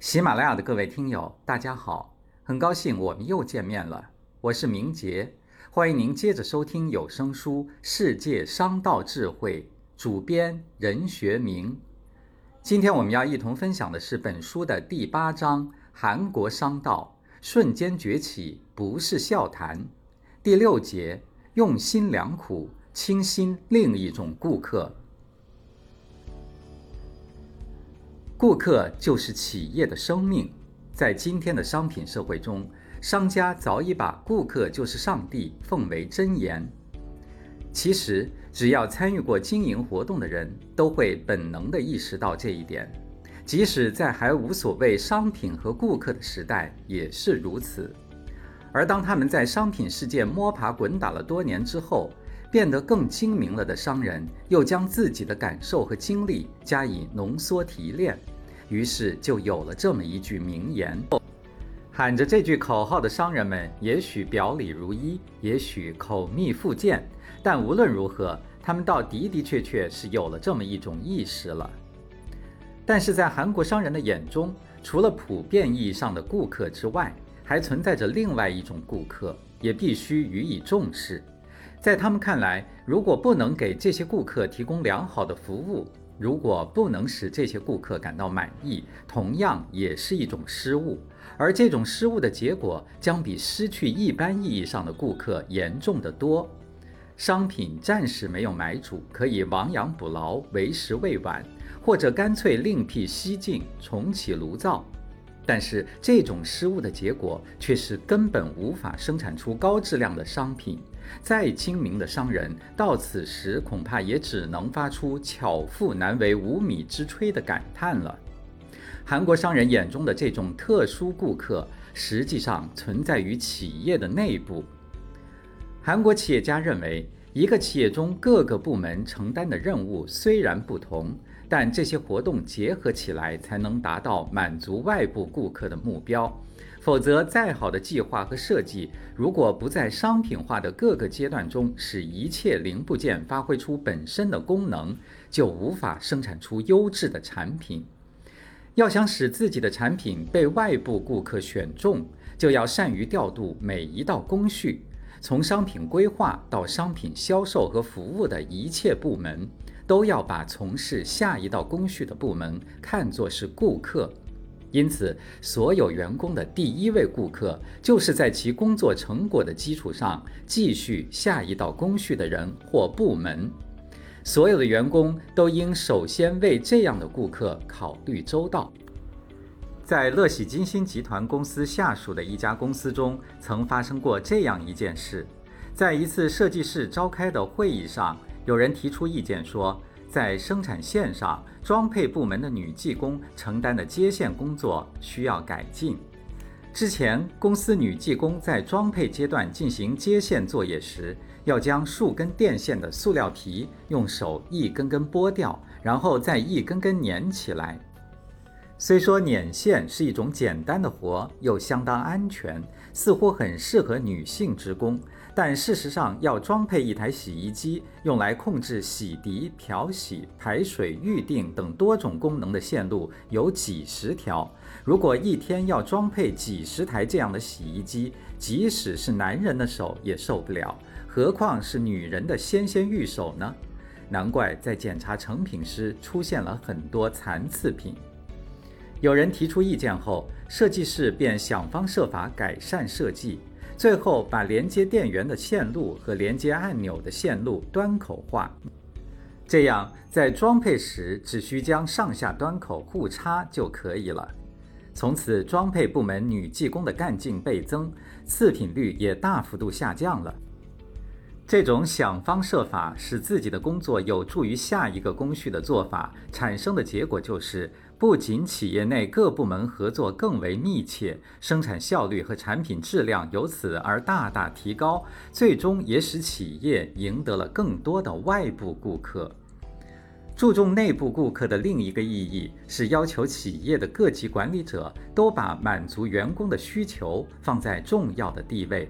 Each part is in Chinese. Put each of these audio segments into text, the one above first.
喜马拉雅的各位听友，大家好，很高兴我们又见面了。我是明杰，欢迎您接着收听有声书《世界商道智慧》，主编任学明。今天我们要一同分享的是本书的第八章：韩国商道瞬间崛起不是笑谈。第六节：用心良苦，倾心另一种顾客。顾客就是企业的生命。在今天的商品社会中，商家早已把“顾客就是上帝”奉为真言。其实，只要参与过经营活动的人，都会本能地意识到这一点。即使在还无所谓商品和顾客的时代，也是如此。而当他们在商品世界摸爬滚打了多年之后，变得更精明了的商人，又将自己的感受和经历加以浓缩提炼，于是就有了这么一句名言。喊着这句口号的商人们，也许表里如一，也许口蜜腹剑，但无论如何，他们倒的的确确是有了这么一种意识了。但是在韩国商人的眼中，除了普遍意义上的顾客之外，还存在着另外一种顾客，也必须予以重视。在他们看来，如果不能给这些顾客提供良好的服务，如果不能使这些顾客感到满意，同样也是一种失误。而这种失误的结果将比失去一般意义上的顾客严重得多。商品暂时没有买主，可以亡羊补牢，为时未晚，或者干脆另辟蹊径，重启炉灶。但是这种失误的结果却是根本无法生产出高质量的商品。再精明的商人，到此时恐怕也只能发出“巧妇难为无米之炊”的感叹了。韩国商人眼中的这种特殊顾客，实际上存在于企业的内部。韩国企业家认为，一个企业中各个部门承担的任务虽然不同，但这些活动结合起来，才能达到满足外部顾客的目标。否则，再好的计划和设计，如果不在商品化的各个阶段中使一切零部件发挥出本身的功能，就无法生产出优质的产品。要想使自己的产品被外部顾客选中，就要善于调度每一道工序，从商品规划到商品销售和服务的一切部门，都要把从事下一道工序的部门看作是顾客。因此，所有员工的第一位顾客，就是在其工作成果的基础上继续下一道工序的人或部门。所有的员工都应首先为这样的顾客考虑周到。在乐喜金星集团公司下属的一家公司中，曾发生过这样一件事：在一次设计室召开的会议上，有人提出意见说。在生产线上，装配部门的女技工承担的接线工作需要改进。之前，公司女技工在装配阶段进行接线作业时，要将数根电线的塑料皮用手一根根剥掉，然后再一根根粘起来。虽说捻线是一种简单的活，又相当安全，似乎很适合女性职工。但事实上，要装配一台洗衣机，用来控制洗涤、漂洗、排水、预定等多种功能的线路有几十条。如果一天要装配几十台这样的洗衣机，即使是男人的手也受不了，何况是女人的纤纤玉手呢？难怪在检查成品时出现了很多残次品。有人提出意见后，设计师便想方设法改善设计。最后，把连接电源的线路和连接按钮的线路端口化，这样在装配时只需将上下端口互插就可以了。从此，装配部门女技工的干劲倍增，次品率也大幅度下降了。这种想方设法使自己的工作有助于下一个工序的做法，产生的结果就是。不仅企业内各部门合作更为密切，生产效率和产品质量由此而大大提高，最终也使企业赢得了更多的外部顾客。注重内部顾客的另一个意义是要求企业的各级管理者都把满足员工的需求放在重要的地位。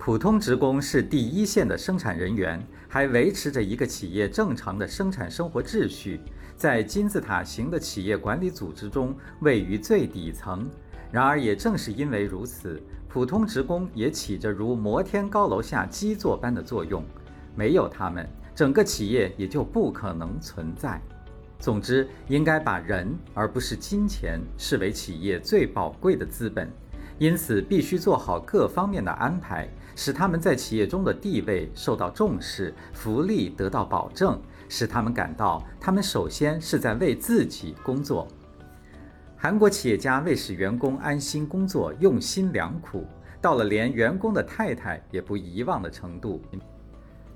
普通职工是第一线的生产人员，还维持着一个企业正常的生产生活秩序。在金字塔型的企业管理组织中位于最底层。然而，也正是因为如此，普通职工也起着如摩天高楼下基座般的作用。没有他们，整个企业也就不可能存在。总之，应该把人而不是金钱视为企业最宝贵的资本，因此必须做好各方面的安排，使他们在企业中的地位受到重视，福利得到保证，使他们感到他们首先是在为自己工作。韩国企业家为使员工安心工作，用心良苦，到了连员工的太太也不遗忘的程度。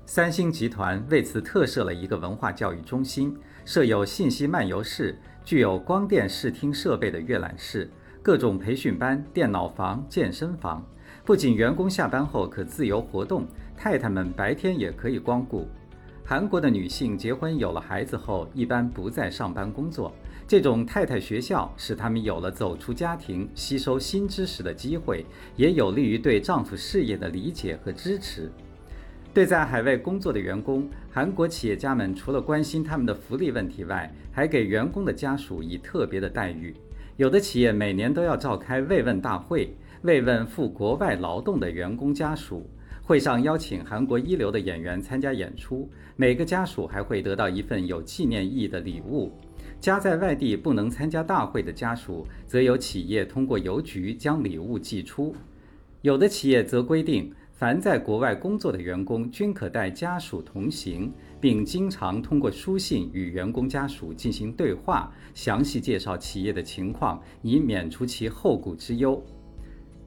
三星集团为此特设了一个文化教育中心，设有信息漫游室，具有光电视听设备的阅览室、各种培训班、电脑房、健身房。不仅员工下班后可自由活动，太太们白天也可以光顾。韩国的女性结婚有了孩子后，一般不再上班工作。这种太太学校使她们有了走出家庭、吸收新知识的机会，也有利于对丈夫事业的理解和支持。对在海外工作的员工，韩国企业家们除了关心他们的福利问题外，还给员工的家属以特别的待遇。有的企业每年都要召开慰问大会，慰问赴国外劳动的员工家属。会上邀请韩国一流的演员参加演出，每个家属还会得到一份有纪念意义的礼物。家在外地不能参加大会的家属，则由企业通过邮局将礼物寄出。有的企业则规定。凡在国外工作的员工均可带家属同行，并经常通过书信与员工家属进行对话，详细介绍企业的情况，以免除其后顾之忧。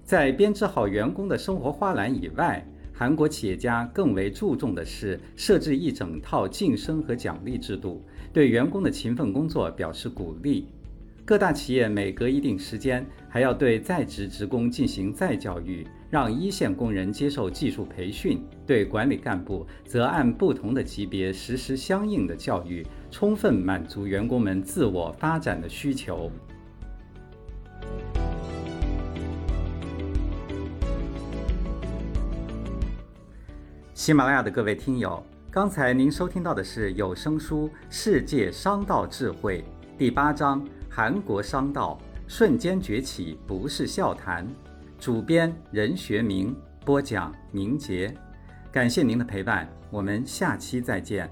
在编织好员工的生活花篮以外，韩国企业家更为注重的是设置一整套晋升和奖励制度，对员工的勤奋工作表示鼓励。各大企业每隔一定时间还要对在职职工进行再教育，让一线工人接受技术培训；对管理干部则按不同的级别实施相应的教育，充分满足员工们自我发展的需求。喜马拉雅的各位听友，刚才您收听到的是有声书《世界商道智慧》第八章。韩国商道瞬间崛起不是笑谈，主编任学明播讲明杰，感谢您的陪伴，我们下期再见。